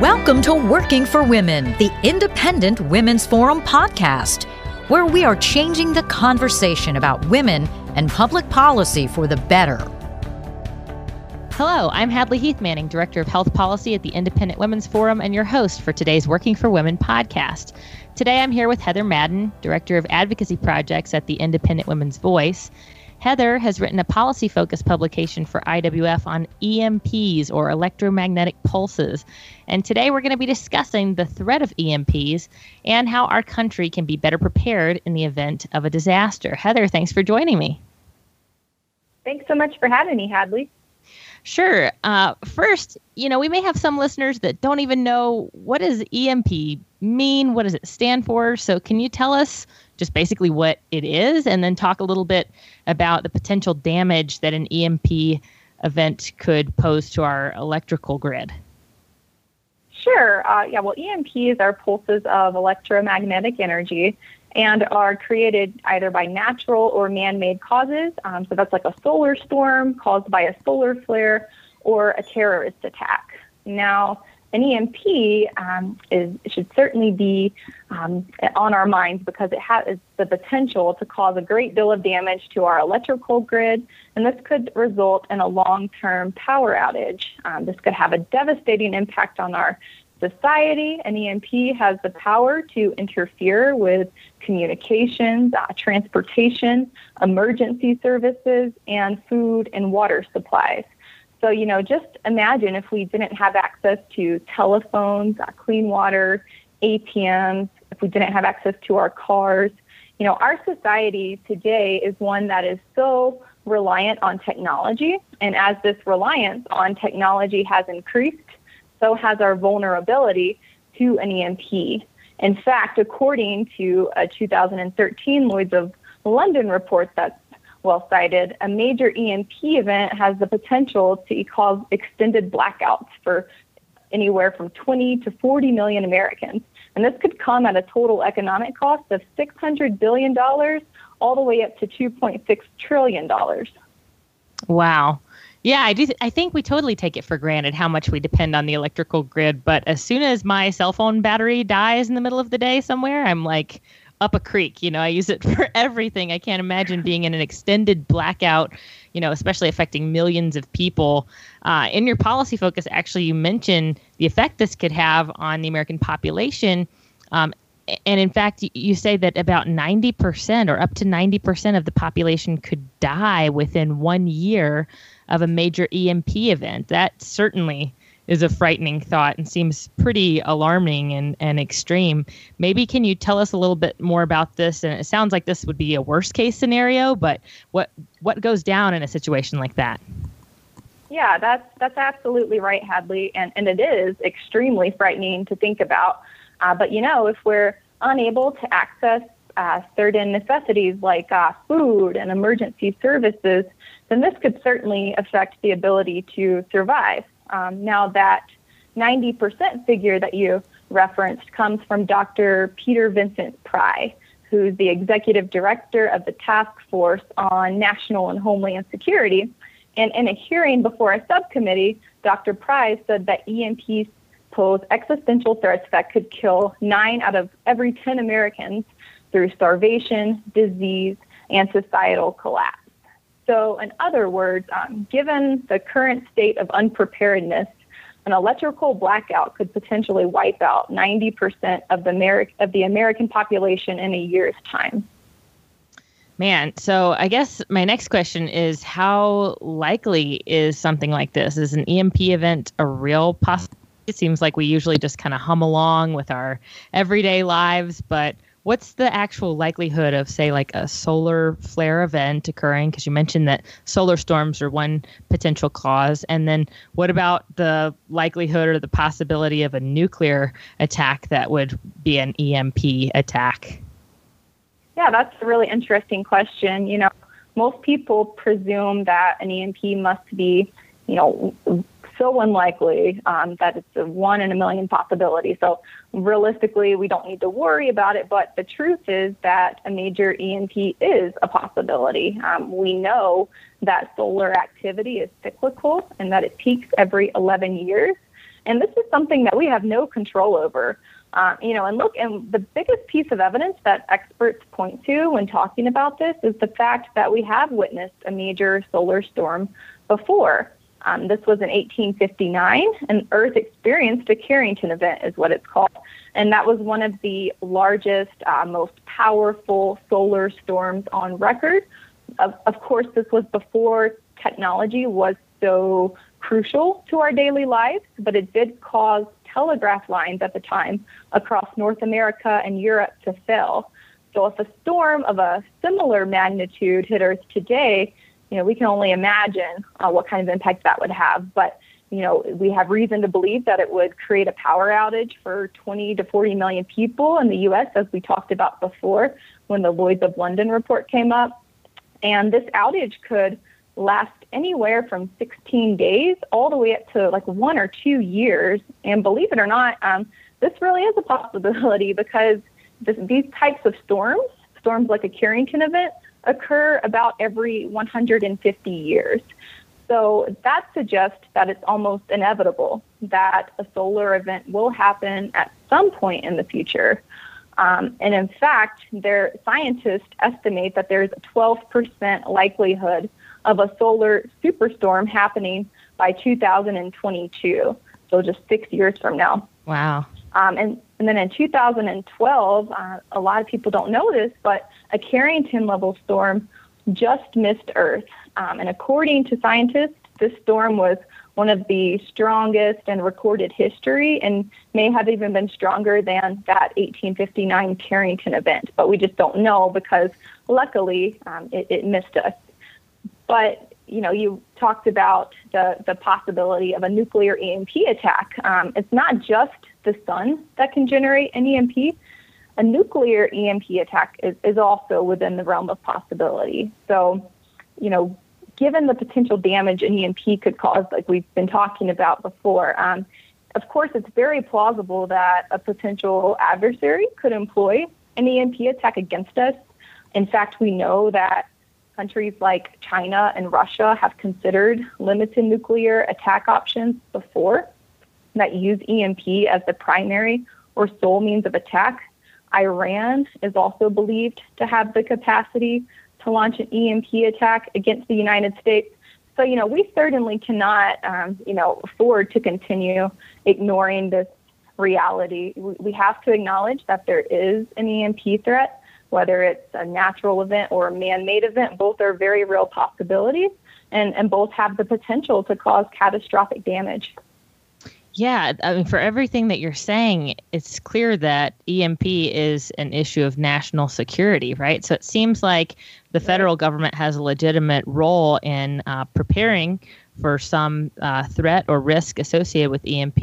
Welcome to Working for Women, the Independent Women's Forum podcast, where we are changing the conversation about women and public policy for the better. Hello, I'm Hadley Heath Manning, Director of Health Policy at the Independent Women's Forum, and your host for today's Working for Women podcast. Today I'm here with Heather Madden, Director of Advocacy Projects at the Independent Women's Voice, Heather has written a policy focused publication for IWF on EMPs or electromagnetic pulses. And today we're going to be discussing the threat of EMPs and how our country can be better prepared in the event of a disaster. Heather, thanks for joining me. Thanks so much for having me, Hadley. Sure. Uh, first, you know, we may have some listeners that don't even know what does EMP mean? What does it stand for? So, can you tell us just basically what it is, and then talk a little bit about the potential damage that an EMP event could pose to our electrical grid. Sure. Uh, yeah, well, EMPs are pulses of electromagnetic energy and are created either by natural or man made causes. Um, so that's like a solar storm caused by a solar flare or a terrorist attack. Now, an EMP um, is should certainly be um, on our minds because it has the potential to cause a great deal of damage to our electrical grid, and this could result in a long-term power outage. Um, this could have a devastating impact on our society. An EMP has the power to interfere with communications, uh, transportation, emergency services, and food and water supplies. So, you know, just imagine if we didn't have access to telephones, uh, clean water, ATMs, if we didn't have access to our cars. You know, our society today is one that is so reliant on technology. And as this reliance on technology has increased, so has our vulnerability to an EMP. In fact, according to a 2013 Lloyds of London report that's well cited, a major EMP event has the potential to cause extended blackouts for anywhere from 20 to 40 million Americans. And this could come at a total economic cost of $600 billion all the way up to $2.6 trillion. Wow. Yeah, I do. Th- I think we totally take it for granted how much we depend on the electrical grid. But as soon as my cell phone battery dies in the middle of the day somewhere, I'm like, up a creek. You know, I use it for everything. I can't imagine being in an extended blackout, you know, especially affecting millions of people. Uh, in your policy focus, actually, you mentioned the effect this could have on the American population. Um, and in fact, you say that about 90% or up to 90% of the population could die within one year of a major EMP event. That certainly is a frightening thought and seems pretty alarming and, and extreme. Maybe can you tell us a little bit more about this? And it sounds like this would be a worst case scenario, but what what goes down in a situation like that? Yeah, that's that's absolutely right, Hadley, and and it is extremely frightening to think about. Uh, but you know, if we're unable to access uh, certain necessities like uh, food and emergency services, then this could certainly affect the ability to survive. Um, now, that 90% figure that you referenced comes from Dr. Peter Vincent Pry, who's the executive director of the Task Force on National and Homeland Security. And in a hearing before a subcommittee, Dr. Pry said that EMPs pose existential threats that could kill nine out of every 10 Americans through starvation, disease, and societal collapse. So, in other words, um, given the current state of unpreparedness, an electrical blackout could potentially wipe out 90% of the, Ameri- of the American population in a year's time. Man, so I guess my next question is how likely is something like this? Is an EMP event a real possibility? It seems like we usually just kind of hum along with our everyday lives, but what's the actual likelihood of say like a solar flare event occurring? Because you mentioned that solar storms are one potential cause. And then what about the likelihood or the possibility of a nuclear attack that would be an EMP attack? Yeah that's a really interesting question. You know most people presume that an EMP must be you know so unlikely um, that it's a one in a million possibility. So realistically, we don't need to worry about it. But the truth is that a major EMP is a possibility. Um, we know that solar activity is cyclical and that it peaks every 11 years. And this is something that we have no control over. Uh, you know, and look, and the biggest piece of evidence that experts point to when talking about this is the fact that we have witnessed a major solar storm before. Um, this was in 1859, and Earth experienced a Carrington event, is what it's called. And that was one of the largest, uh, most powerful solar storms on record. Of, of course, this was before technology was so crucial to our daily lives, but it did cause telegraph lines at the time across North America and Europe to fail. So if a storm of a similar magnitude hit Earth today, you know, we can only imagine uh, what kind of impact that would have. But, you know, we have reason to believe that it would create a power outage for 20 to 40 million people in the U.S., as we talked about before when the Lloyds of London report came up. And this outage could last anywhere from 16 days all the way up to like one or two years. And believe it or not, um, this really is a possibility because this, these types of storms, storms like a Carrington event, occur about every 150 years. So that suggests that it's almost inevitable that a solar event will happen at some point in the future. Um, and in fact, their scientists estimate that there's a 12% likelihood of a solar superstorm happening by 2022. So just six years from now. Wow. Um, and, and then in 2012, uh, a lot of people don't know this, but a Carrington level storm just missed Earth. Um, and according to scientists, this storm was one of the strongest in recorded history and may have even been stronger than that 1859 Carrington event. But we just don't know because luckily um, it, it missed us. But you know, you talked about the, the possibility of a nuclear EMP attack. Um, it's not just the sun that can generate an EMP. A nuclear EMP attack is, is also within the realm of possibility. So, you know, given the potential damage an EMP could cause, like we've been talking about before, um, of course, it's very plausible that a potential adversary could employ an EMP attack against us. In fact, we know that countries like China and Russia have considered limited nuclear attack options before that use EMP as the primary or sole means of attack. Iran is also believed to have the capacity to launch an EMP attack against the United States. So, you know, we certainly cannot, um, you know, afford to continue ignoring this reality. We have to acknowledge that there is an EMP threat whether it's a natural event or a man-made event, both are very real possibilities and, and both have the potential to cause catastrophic damage. Yeah, I mean, for everything that you're saying, it's clear that EMP is an issue of national security, right? So it seems like the federal government has a legitimate role in uh, preparing for some uh, threat or risk associated with EMP.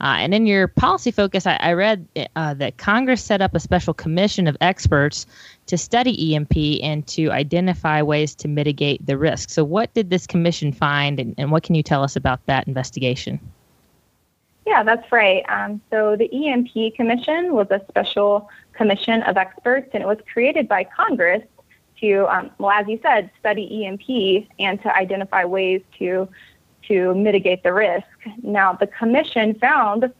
Uh, and in your policy focus, I, I read uh, that Congress set up a special commission of experts to study EMP and to identify ways to mitigate the risk. So, what did this commission find, and, and what can you tell us about that investigation? Yeah, that's right. Um, so, the EMP Commission was a special commission of experts, and it was created by Congress to, um, well, as you said, study EMP and to identify ways to to mitigate the risk. Now, the commission found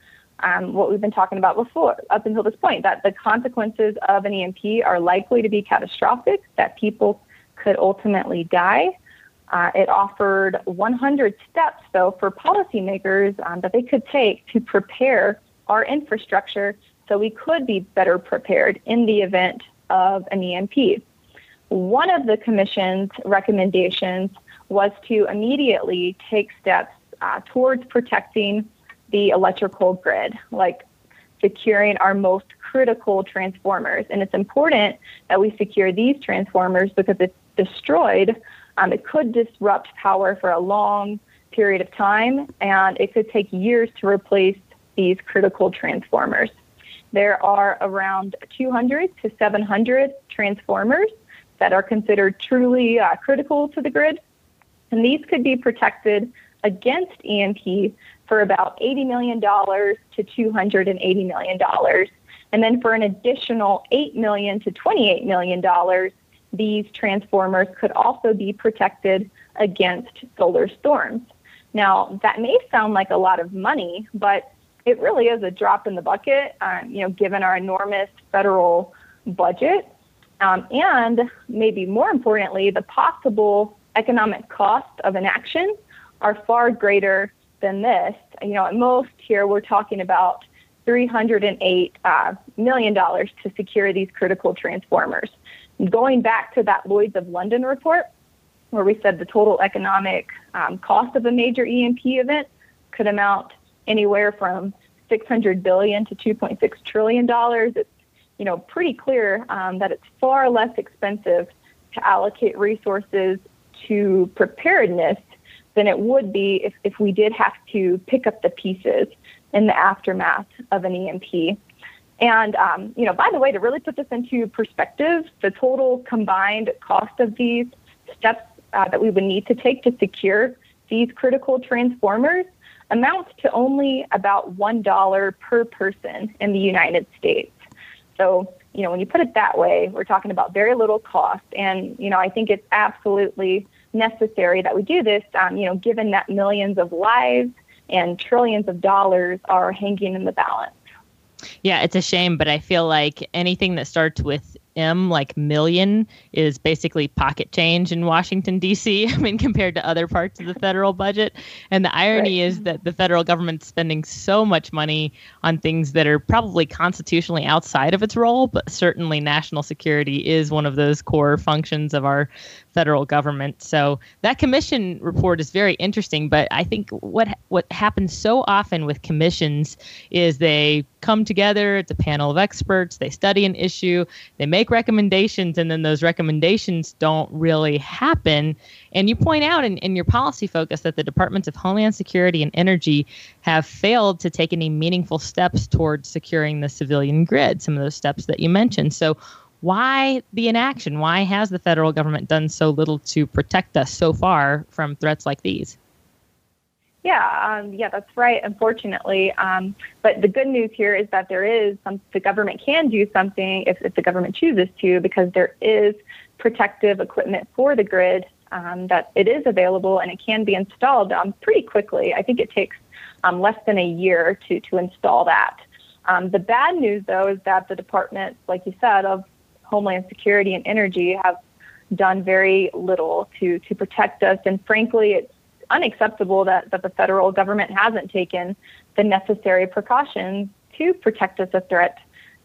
um, what we've been talking about before, up until this point, that the consequences of an EMP are likely to be catastrophic, that people could ultimately die. Uh, it offered 100 steps, though, for policymakers um, that they could take to prepare our infrastructure so we could be better prepared in the event of an EMP. One of the Commission's recommendations was to immediately take steps uh, towards protecting the electrical grid, like securing our most critical transformers. And it's important that we secure these transformers because if destroyed, um, it could disrupt power for a long period of time, and it could take years to replace these critical transformers. There are around 200 to 700 transformers that are considered truly uh, critical to the grid. And these could be protected against EMP for about $80 million to $280 million. And then for an additional 8 million to $28 million, these transformers could also be protected against solar storms. Now, that may sound like a lot of money, but it really is a drop in the bucket, um, you know, given our enormous federal budget. Um, and maybe more importantly, the possible economic cost of inaction are far greater than this. You know, at most here we're talking about $308 uh, million to secure these critical transformers. Going back to that Lloyd's of London report, where we said the total economic um, cost of a major EMP event could amount anywhere from 600 billion to 2.6 trillion dollars. It's you know pretty clear um, that it's far less expensive to allocate resources to preparedness than it would be if, if we did have to pick up the pieces in the aftermath of an EMP. And, um, you know, by the way, to really put this into perspective, the total combined cost of these steps uh, that we would need to take to secure these critical transformers amounts to only about $1 per person in the United States. So, you know, when you put it that way, we're talking about very little cost. And, you know, I think it's absolutely necessary that we do this, um, you know, given that millions of lives and trillions of dollars are hanging in the balance. Yeah, it's a shame, but I feel like anything that starts with M, like million, is basically pocket change in Washington, D.C., I mean, compared to other parts of the federal budget. And the irony right. is that the federal government's spending so much money on things that are probably constitutionally outside of its role, but certainly national security is one of those core functions of our federal government. So that commission report is very interesting, but I think what what happens so often with commissions is they come together, it's a panel of experts, they study an issue, they make recommendations, and then those recommendations don't really happen. And you point out in, in your policy focus that the Departments of Homeland Security and Energy have failed to take any meaningful steps towards securing the civilian grid, some of those steps that you mentioned. So why the inaction? Why has the federal government done so little to protect us so far from threats like these? Yeah, um, yeah, that's right. Unfortunately, um, but the good news here is that there is some. The government can do something if, if the government chooses to, because there is protective equipment for the grid um, that it is available and it can be installed um, pretty quickly. I think it takes um, less than a year to to install that. Um, the bad news, though, is that the department, like you said, of Homeland Security and Energy have done very little to to protect us. And frankly, it's unacceptable that, that the federal government hasn't taken the necessary precautions to protect us a threat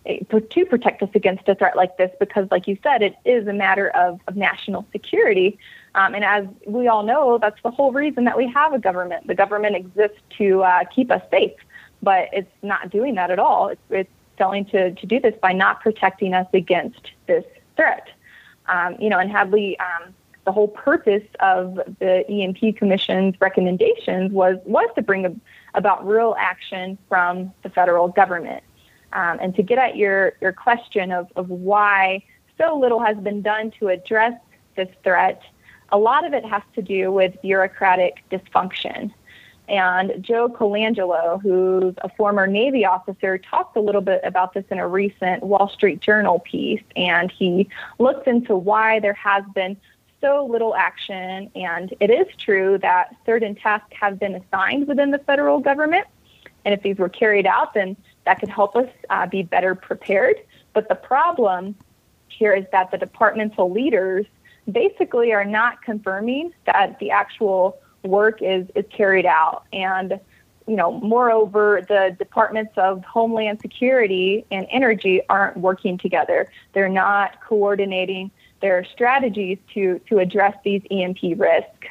to protect us against a threat like this because like you said it is a matter of, of national security. Um, and as we all know that's the whole reason that we have a government. The government exists to uh, keep us safe but it's not doing that at all. It's, it's failing to, to do this by not protecting us against this threat. Um, you know, and Hadley, um, the whole purpose of the EMP Commission's recommendations was was to bring a, about real action from the federal government. Um, and to get at your, your question of, of why so little has been done to address this threat, a lot of it has to do with bureaucratic dysfunction. And Joe Colangelo, who's a former Navy officer, talked a little bit about this in a recent Wall Street Journal piece. And he looked into why there has been so little action. And it is true that certain tasks have been assigned within the federal government. And if these were carried out, then that could help us uh, be better prepared. But the problem here is that the departmental leaders basically are not confirming that the actual work is, is carried out. And, you know, moreover, the departments of Homeland Security and Energy aren't working together. They're not coordinating their strategies to, to address these EMP risks.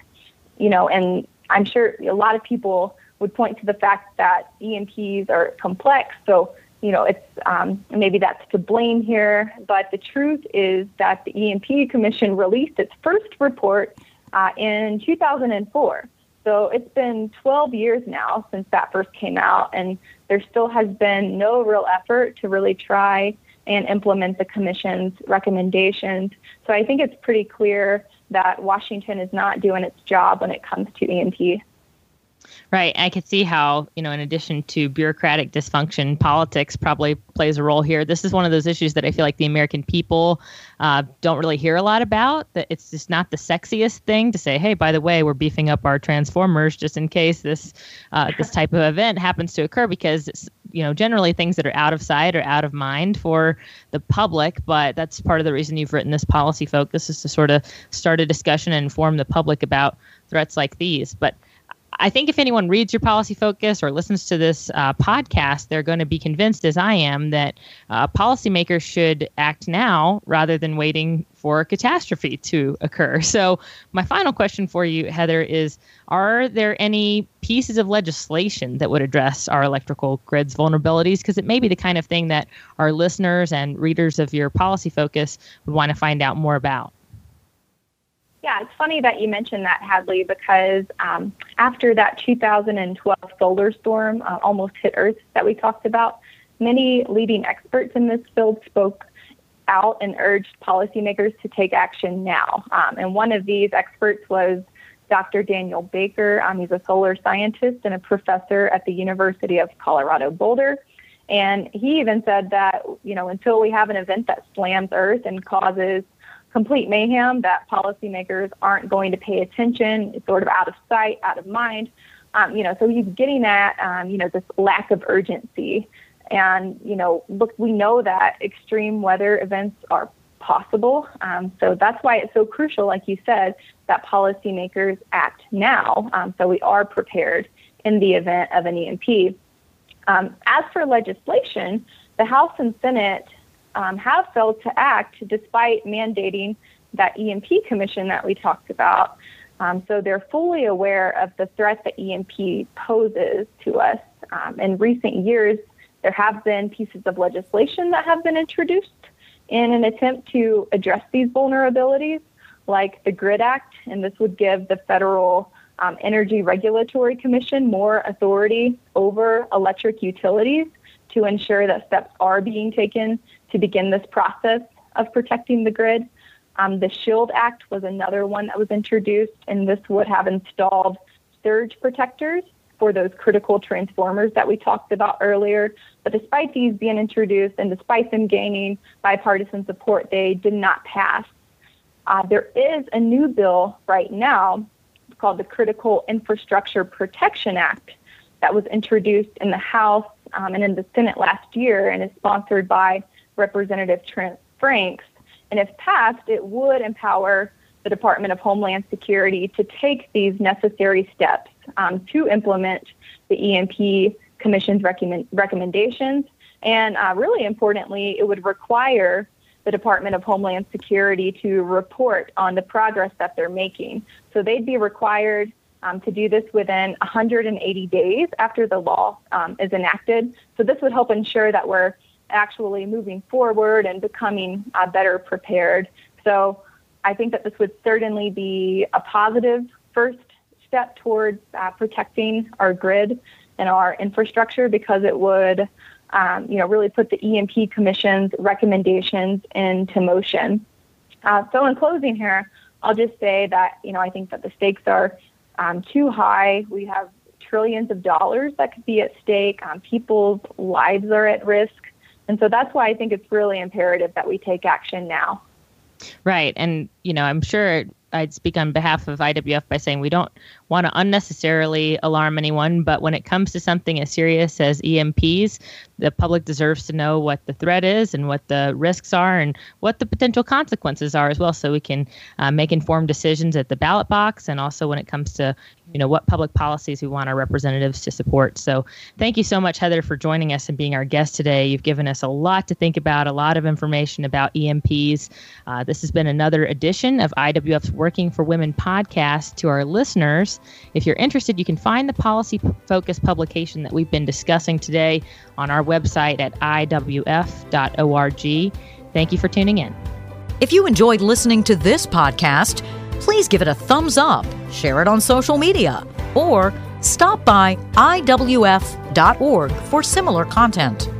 You know, and I'm sure a lot of people would point to the fact that EMPs are complex. So, you know, it's um, maybe that's to blame here. But the truth is that the EMP Commission released its first report uh, in 2004. So it's been 12 years now since that first came out, and there still has been no real effort to really try and implement the Commission's recommendations. So I think it's pretty clear that Washington is not doing its job when it comes to EMP. Right. I could see how, you know, in addition to bureaucratic dysfunction, politics probably plays a role here. This is one of those issues that I feel like the American people uh, don't really hear a lot about. That it's just not the sexiest thing to say, hey, by the way, we're beefing up our transformers just in case this uh, this type of event happens to occur because it's, you know, generally things that are out of sight or out of mind for the public. But that's part of the reason you've written this policy focus is to sort of start a discussion and inform the public about threats like these. But I think if anyone reads your policy focus or listens to this uh, podcast, they're going to be convinced, as I am, that uh, policymakers should act now rather than waiting for a catastrophe to occur. So, my final question for you, Heather, is Are there any pieces of legislation that would address our electrical grid's vulnerabilities? Because it may be the kind of thing that our listeners and readers of your policy focus would want to find out more about. Yeah, it's funny that you mentioned that, Hadley, because um, after that 2012 solar storm uh, almost hit Earth that we talked about, many leading experts in this field spoke out and urged policymakers to take action now. Um, and one of these experts was Dr. Daniel Baker. Um, he's a solar scientist and a professor at the University of Colorado Boulder. And he even said that, you know, until we have an event that slams Earth and causes complete mayhem that policymakers aren't going to pay attention. It's sort of out of sight, out of mind. Um, you know, so he's getting at, um, you know, this lack of urgency. And, you know, look, we know that extreme weather events are possible. Um, so that's why it's so crucial, like you said, that policymakers act now. Um, so we are prepared in the event of an EMP. Um, as for legislation, the House and Senate um, have failed to act despite mandating that EMP commission that we talked about. Um, so they're fully aware of the threat that EMP poses to us. Um, in recent years, there have been pieces of legislation that have been introduced in an attempt to address these vulnerabilities, like the GRID Act, and this would give the federal um, Energy Regulatory Commission more authority over electric utilities to ensure that steps are being taken to begin this process of protecting the grid. Um, the SHIELD Act was another one that was introduced, and this would have installed surge protectors for those critical transformers that we talked about earlier. But despite these being introduced and despite them gaining bipartisan support, they did not pass. Uh, there is a new bill right now called the Critical Infrastructure Protection Act that was introduced in the House um, and in the Senate last year and is sponsored by Representative Trent Franks. And if passed, it would empower the Department of Homeland Security to take these necessary steps um, to implement the EMP Commission's recommend- recommendations. And uh, really importantly, it would require the Department of Homeland Security to report on the progress that they're making. So they'd be required um, to do this within 180 days after the law um, is enacted. So this would help ensure that we're actually moving forward and becoming uh, better prepared. So I think that this would certainly be a positive first step towards uh, protecting our grid and our infrastructure because it would, um, you know, really put the EMP Commission's recommendations into motion. Uh, so in closing here, I'll just say that, you know, I think that the stakes are um, too high. We have trillions of dollars that could be at stake. Um, people's lives are at risk. And so that's why I think it's really imperative that we take action now. Right. And, you know, I'm sure I'd speak on behalf of IWF by saying we don't want to unnecessarily alarm anyone, but when it comes to something as serious as EMPs, the public deserves to know what the threat is and what the risks are and what the potential consequences are as well, so we can uh, make informed decisions at the ballot box and also when it comes to you know what public policies we want our representatives to support. So thank you so much, Heather, for joining us and being our guest today. You've given us a lot to think about, a lot of information about EMPs. Uh, this has been another edition of IWF's Working for Women podcast. To our listeners, if you're interested, you can find the policy focused publication that we've been discussing today on our website at iwf.org. Thank you for tuning in. If you enjoyed listening to this podcast, please give it a thumbs up, share it on social media, or stop by iwf.org for similar content.